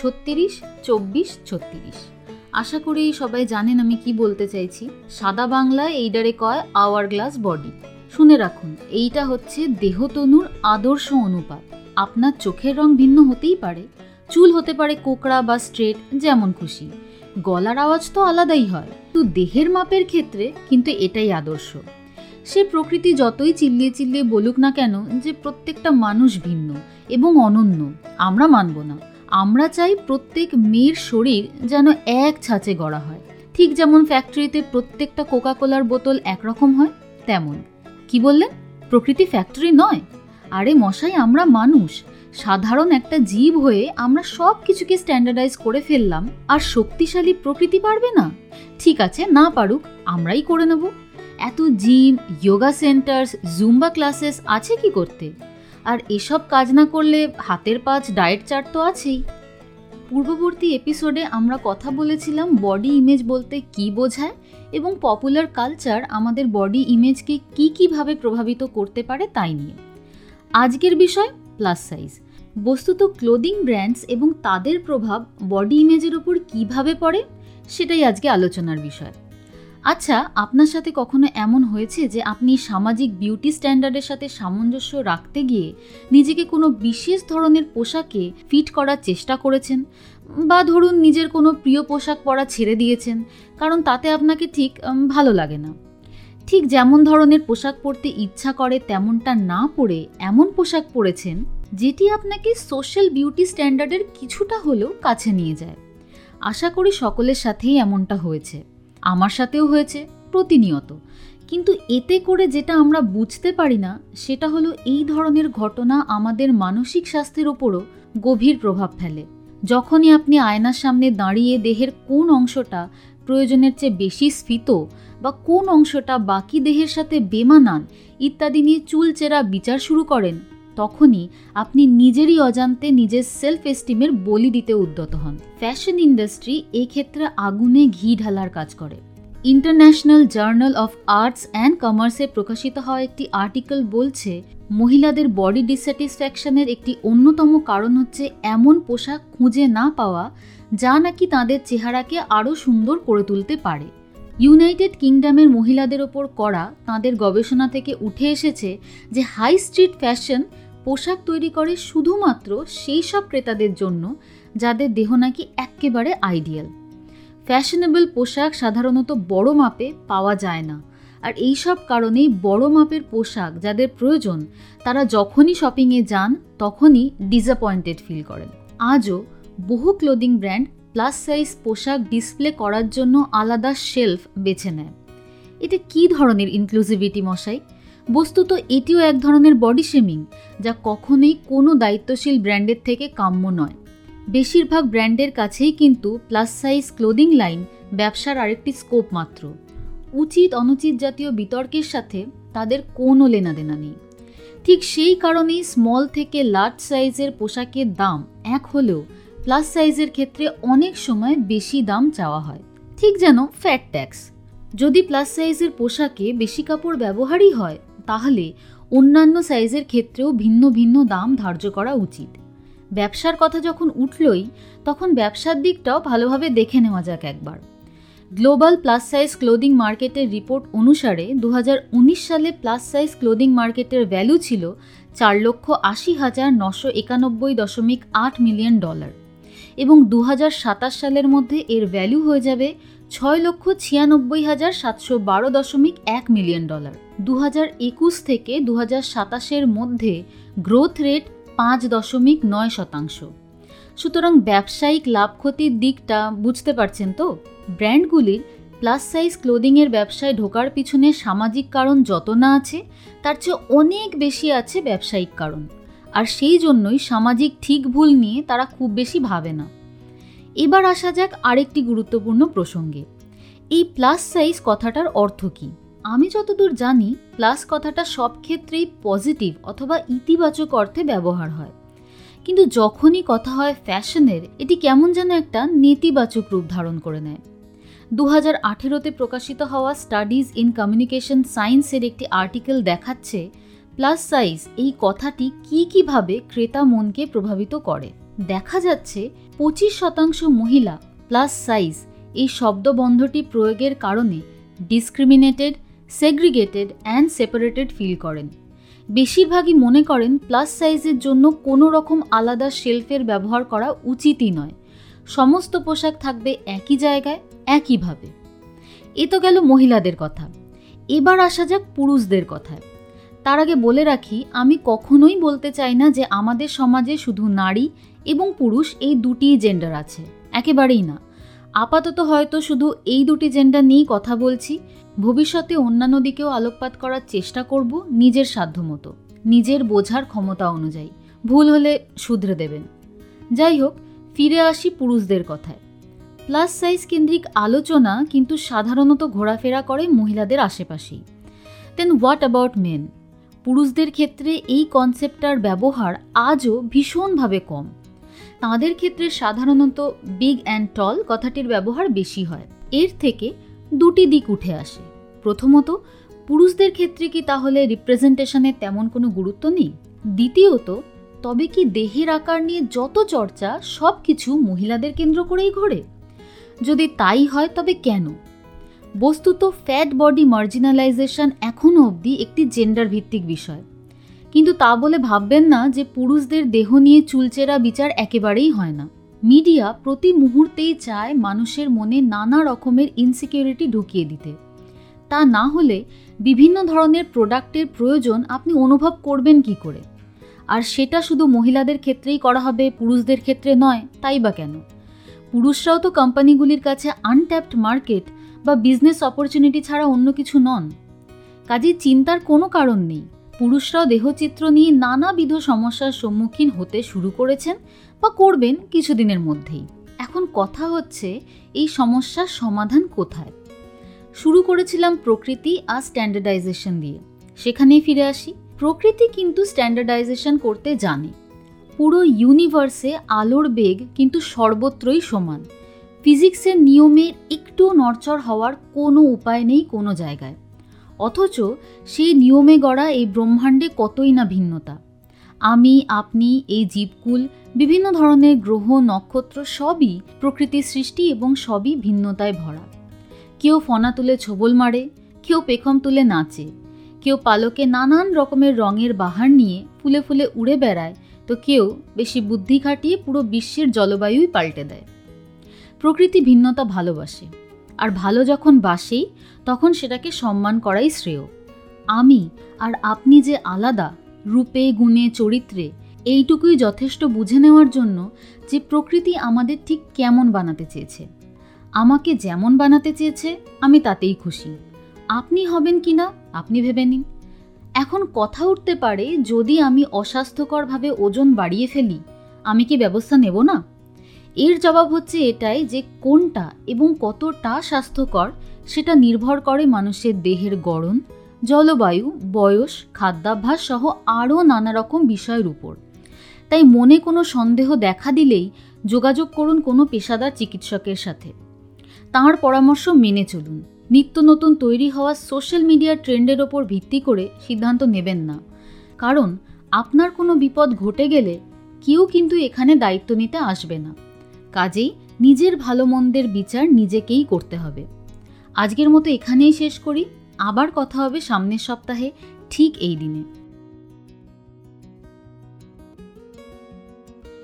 ছত্রিশ, চব্বিশ, ছত্রিশ। আশা করি সবাই জানেন আমি কি বলতে চাইছি। সাদা বাংলায় এইডারে কয় আওয়ার গ্লাস বডি শুনে রাখুন, এইটা হচ্ছে দেহতনুর আদর্শ অনুপাত। আপনার চোখের রং ভিন্ন হতেই পারে। চুল হতে পারে কোকড়া বা স্ট্রেট যেমন খুশি। গলার আওয়াজ তো আলাদাই হয়। তো দেহের মাপের ক্ষেত্রে কিন্তু এটাই আদর্শ। সে প্রকৃতি যতই চিল্লিয়ে চিল্লিয়ে বলুক না কেন যে প্রত্যেকটা মানুষ ভিন্ন এবং অনন্য। আমরা মানব না। আমরা চাই প্রত্যেক মেয়ের শরীর যেন এক ছাঁচে গড়া হয়। ঠিক যেমন ফ্যাক্টরিতে প্রত্যেকটা কোকা কোলার বোতল একরকম হয়, তেমন। কি বললেন? প্রকৃতি ফ্যাক্টরি নয়। আরে মশাই, আমরা মানুষ। সাধারণ একটা জীব হয়ে আমরা সব কিছুকে স্ট্যান্ডার্ডাইজ করে ফেললাম আর শক্তিশালী প্রকৃতি পারবে না। ঠিক আছে, না পারুক, আমরাই করে নেব। এত gym yoga centres Zumba classes আছে কি করতে? আর এসব কাজ না করলে হাতের পাঁচ ডায়েট চার্ট তো আছেই। পূর্ববর্তী এপিসোডে আমরা কথা বলেছিলাম বডি ইমেজ বলতে কি বোঝায় এবং পপুলার কালচার আমাদের বডি ইমেজকে কি কীভাবে প্রভাবিত করতে পারে তাই নিয়ে। আজকের বিষয় প্লাস সাইজ বস্তুত ক্লোদিং ব্র্যান্ডস এবং তাদের প্রভাব বডি ইমেজের ওপর কীভাবে পড়ে সেটাই আজকে আলোচনার বিষয়। আচ্ছা আপনার সাথে কখনো এমন হয়েছে যে আপনি সামাজিক বিউটি স্ট্যান্ডার্ডের সাথে সামঞ্জস্য রাখতে গিয়ে নিজেকে কোনো বিশেষ ধরনের পোশাকে ফিট করার চেষ্টা করেছেন? বা ধরুন নিজের কোনো প্রিয় পোশাক পরা ছেড়ে দিয়েছেন, কারণ তাতে আপনাকে ঠিক ভালো লাগে না। ঠিক যেমন ধরনের পোশাক পরতে ইচ্ছা করে, তেমনটা না পরে এমন পোশাক পরেছেন, যেটি আপনাকে সোশ্যাল বিউটি স্ট্যান্ডার্ডের কিছুটা হলেও কাছে নিয়ে যায়। আশা করি সকলের সাথেই এমনটা হয়েছে। আমার সাথেও হয়েছে, প্রতিনিয়ত। কিন্তু এতে করে যেটা আমরা বুঝতে পারি না, সেটা হলো এই ধরনের ঘটনা আমাদের মানসিক স্বাস্থ্যের ওপরও গভীর প্রভাব ফেলে। যখনই আপনি আয়নার সামনে দাঁড়িয়ে দেহের কোন অংশটা প্রয়োজনের চেয়ে বেশি স্ফীত বা কোন অংশটা বাকি দেহের সাথে বেমানান ইত্যাদি নিয়ে চুলচেরা বিচার শুরু করেন তখনই আপনি নিজেরই অজান্তে নিজের সেলফ এস্টিমের বলি দিতে উদ্যত হন। ফ্যাশন ইন্ডাস্ট্রি এই ক্ষেত্রে আগুনে ঘি ঢালার কাজ করে। International journal of arts and কমার্সে প্রকাশিত হওয়া একটি আর্টিকেল বলছে, মহিলাদের বডি ডিস্যাটিসফ্যাকশনের একটি অন্যতম কারণ হচ্ছে এমন পোশাক খুঁজে না পাওয়া, যা নাকি তাদের চেহারাকে আরও সুন্দর করে তুলতে পারে। ইউনাইটেড কিংডমের মহিলাদের ওপর করা তাদের গবেষণা থেকে উঠে এসেছে যে হাই স্ট্রিট ফ্যাশন পোশাক তৈরি করে শুধুমাত্র সেই সব ক্রেতাদের জন্য যাদের দেহ নাকি একেবারে আইডিয়াল। ফ্যাশনেবল পোশাক সাধারণত বড় মাপে পাওয়া যায় না। আর এই সব কারণেই বড় মাপের পোশাক যাদের প্রয়োজন, তারা যখনই শপিংয়ে যান, তখনই ডিসঅ্যাপয়েন্টেড ফিল করেন। আজও বহু ক্লোদিং ব্র্যান্ড প্লাস সাইজ পোশাক ডিসপ্লে করার জন্য আলাদা শেলফ বেছে নেয়। এটা কী ধরনের ইনক্লুসিভিটি মশাই? বস্তুত এটিও এক ধরনের বডি শেমিং যা কখনোই কোনো দায়িত্বশীল ব্র্যান্ডের থেকে কাম্য নয়। বেশিরভাগ ব্র্যান্ডের কাছেই কিন্তু প্লাস সাইজ ক্লোদিং লাইন ব্যবসার আরেকটি স্কোপ মাত্র। উচিত অনুচিত জাতীয় বিতর্কের সাথে তাদের কোনো লেনাদেনা নেই। ঠিক সেই কারণেই স্মল থেকে লার্জ সাইজের পোশাকের দাম এক হলেও প্লাস সাইজের ক্ষেত্রে অনেক সময় বেশি দাম চাওয়া হয়। ঠিক যেন ফ্যাট ট্যাক্স যদি প্লাস সাইজের পোশাকে বেশি কাপড় ব্যবহারই হয়, তাহলে অন্যান্য সাইজের ক্ষেত্রেও ভিন্ন ভিন্ন দাম ধার্য করা উচিত। ব্যবসার কথা যখন উঠলই, তখন ব্যবসার দিকটাও ভালোভাবে দেখে নেওয়া যাক একবার। গ্লোবাল প্লাস সাইজ ক্লোদিং মার্কেটের রিপোর্ট অনুসারে দু হাজার উনিশ সালে প্লাস সাইজ ক্লোদিং মার্কেটের ভ্যালু ছিল চার লক্ষ আশি হাজার নশো একানব্বই দশমিক আট মিলিয়ন ডলার এবং দু হাজার সাতাশ সালের মধ্যে এর ভ্যালু হয়ে যাবে ছয় লক্ষ ছিয়ানব্বই হাজার সাতশো বারো দশমিক এক মিলিয়ন ডলার দু হাজার একুশ থেকে দু হাজার সাতাশের মধ্যে গ্রোথ রেট পাঁচ দশমিক নয় শতাংশ। সুতরাং ব্যবসায়িক লাভ ক্ষতির দিকটা বুঝতে পারছেন তো? ব্র্যান্ডগুলির প্লাস সাইজ ক্লোদিংয়ের ব্যবসায় ঢোকার পিছনে সামাজিক কারণ যত না আছে, তার চেয়ে অনেক বেশি আছে ব্যবসায়িক কারণ। আর সেই জন্যই সামাজিক ঠিক ভুল নিয়ে তারা খুব বেশি ভাবে না। এবার আসা যাক আরেকটি গুরুত্বপূর্ণ প্রসঙ্গে। এই প্লাস সাইজ কথাটার অর্থ কী? আমি যতদূর জানি প্লাস কথাটা সব ক্ষেত্রেই পজিটিভ অথবা ইতিবাচক অর্থে ব্যবহার হয়। কিন্তু যখনই কথা হয় ফ্যাশনের এটি কেমন যেন একটা নেতিবাচক রূপ ধারণ করে নেয়। দু হাজার আঠেরোতে প্রকাশিত হওয়া স্টাডিজ ইন কমিউনিকেশন সায়েন্সের একটি আর্টিকেল দেখাচ্ছে প্লাস সাইজ এই কথাটি কি কীভাবে ক্রেতা মনকে প্রভাবিত করে? দেখা যাচ্ছে পঁচিশ শতাংশ মহিলা প্লাস সাইজ এই শব্দবন্ধটি প্রয়োগের কারণে discriminated, segregated and separated feel করেন। বেশিরভাগই মনে করেন প্লাস সাইজের জন্য কোনো রকম আলাদা শেলফের ব্যবহার করা উচিতই নয়। সমস্ত পোশাক থাকবে একই জায়গায়, একইভাবে। এ তো গেল মহিলাদের কথা। এবার আসা যাক পুরুষদের কথায়। তার আগে বলে রাখি, আমি কখনোই বলতে চাই না যে আমাদের সমাজে শুধু নারী এবং পুরুষ এই দুটিই জেন্ডার আছে। একেবারেই না। আপাতত হয়তো শুধু এই দুটি জেন্ডার নিয়েই কথা বলছি। ভবিষ্যতে অন্যান্য দিকেও আলোকপাত করার চেষ্টা করব নিজের সাধ্যমতো নিজের বোঝার ক্ষমতা অনুযায়ী। ভুল হলে শুধরে দেবেন। যাই হোক, ফিরে আসি পুরুষদের কথায়। প্লাস সাইজ কেন্দ্রিক আলোচনা কিন্তু সাধারণত ঘোরাফেরা করে মহিলাদের আশেপাশেই। দেন হোয়াট অ্যাবাউট মেন পুরুষদের ক্ষেত্রে এই কনসেপ্টটার ব্যবহার আজও ভীষণভাবে কম। তাঁদের ক্ষেত্রে সাধারণত বিগ অ্যান্ড টল কথাটির ব্যবহার বেশি হয়। এর থেকে দুটি দিক উঠে আসে। প্রথমত, পুরুষদের ক্ষেত্রে কি তাহলে রিপ্রেজেন্টেশনের তেমন কোনো গুরুত্ব নেই? দ্বিতীয়ত, তবে কি দেহের আকার নিয়ে যত চর্চা সব কিছু মহিলাদের কেন্দ্র করেই ঘোরে? যদি তাই হয় তবে কেন? বস্তুত ফ্যাট বডি মার্জিনালাইজেশন এখনও অবধি একটি জেন্ডার ভিত্তিক বিষয়। কিন্তু তা বলে ভাববেন না যে পুরুষদের দেহ নিয়ে চুলচেরা বিচার একেবারেই হয় না। মিডিয়া প্রতি মুহূর্তেই চায় মানুষের মনে নানা রকমের ইনসিকিউরিটি ঢুকিয়ে দিতে। তা না হলে বিভিন্ন ধরনের প্রোডাক্টের প্রয়োজন আপনি অনুভব করবেন কি করে? আর সেটা শুধু মহিলাদের ক্ষেত্রেই করা হবে, পুরুষদের ক্ষেত্রে নয়, তাই বা কেন? পুরুষরাও তো কোম্পানিগুলির কাছে আনট্যাপড মার্কেট বা বিজনেস অপরচুনিটি ছাড়া অন্য কিছু নন। কাজেই চিন্তার কোনো কারণ নেই। পুরুষরাও দেহচিত্র নিয়ে নানাবিধ সমস্যার সম্মুখীন হতে শুরু করেছেন বা করবেন কিছুদিনের মধ্যেই। এখন কথা হচ্ছে, এই সমস্যার সমাধান কোথায়? শুরু করেছিলাম প্রকৃতি আর স্ট্যান্ডার্ডাইজেশন দিয়ে। সেখানেই ফিরে আসি। প্রকৃতি কিন্তু স্ট্যান্ডার্ডাইজেশন করতে জানে। পুরো ইউনিভার্সে আলোর বেগ কিন্তু সর্বত্রই সমান। ফিজিক্সের নিয়মের একটু নড়চড় হওয়ার কোনো উপায় নেই কোনো জায়গায়। অথচ সেই নিয়মে গড়া এই ব্রহ্মাণ্ডে কতই না ভিন্নতা। আমি, আপনি, এই জীবকুল, বিভিন্ন ধরনের গ্রহ, নক্ষত্র সবই প্রকৃতির সৃষ্টি এবং সবই ভিন্নতায় ভরা। কেউ ফনা তুলে ছোবল মারে, কেউ পেখম তুলে নাচে, কেউ পালকে নানান রকমের রঙের বাহার নিয়ে ফুলে ফুলে উড়ে বেড়ায়, তো কেউ বেশি বুদ্ধি খাটিয়ে পুরো বিশ্বের জলবায়ুই পাল্টে দেয়। প্রকৃতি ভিন্নতা ভালোবাসে। আর ভালো যখন বাসেই তখন সেটাকে সম্মান করাই শ্রেয়। আমি আর আপনি যে আলাদা, রূপে, গুণে, চরিত্রে, এইটুকুই যথেষ্ট বুঝে নেওয়ার জন্য যে প্রকৃতি আমাদের ঠিক কেমন বানাতে চেয়েছে। আমাকে যেমন বানাতে চেয়েছে, আমি তাতেই খুশি। আপনি হবেন কি না, আপনি ভেবে নিন। এখন কথা উঠতে পারে, যদি আমি অস্বাস্থ্যকরভাবে ওজন বাড়িয়ে ফেলি, আমি কি ব্যবস্থা নেব না? এর জবাব হচ্ছে এটাই যে কোনটা এবং কতটা স্বাস্থ্যকর সেটা নির্ভর করে মানুষের দেহের গড়ন, জলবায়ু, বয়স, খাদ্যাভ্যাস সহ আরও নানা রকম বিষয়ের উপর। তাই মনে কোনো সন্দেহ দেখা দিলেই যোগাযোগ করুন কোনো পেশাদার চিকিৎসকের সাথে। তাঁর পরামর্শ মেনে চলুন। নিত্য নতুন তৈরি হওয়া সোশ্যাল মিডিয়ার ট্রেন্ডের ওপর ভিত্তি করে সিদ্ধান্ত নেবেন না। কারণ আপনার কোনো বিপদ ঘটে গেলে কেউ কিন্তু এখানে দায়িত্ব নিতে আসবে না। কাজেই নিজের ভালো মন্দের বিচার নিজেকেই করতে হবে। আজকের মতো এখানেই শেষ করি। আবার কথা হবে সামনের সপ্তাহে, ঠিক এই দিনে।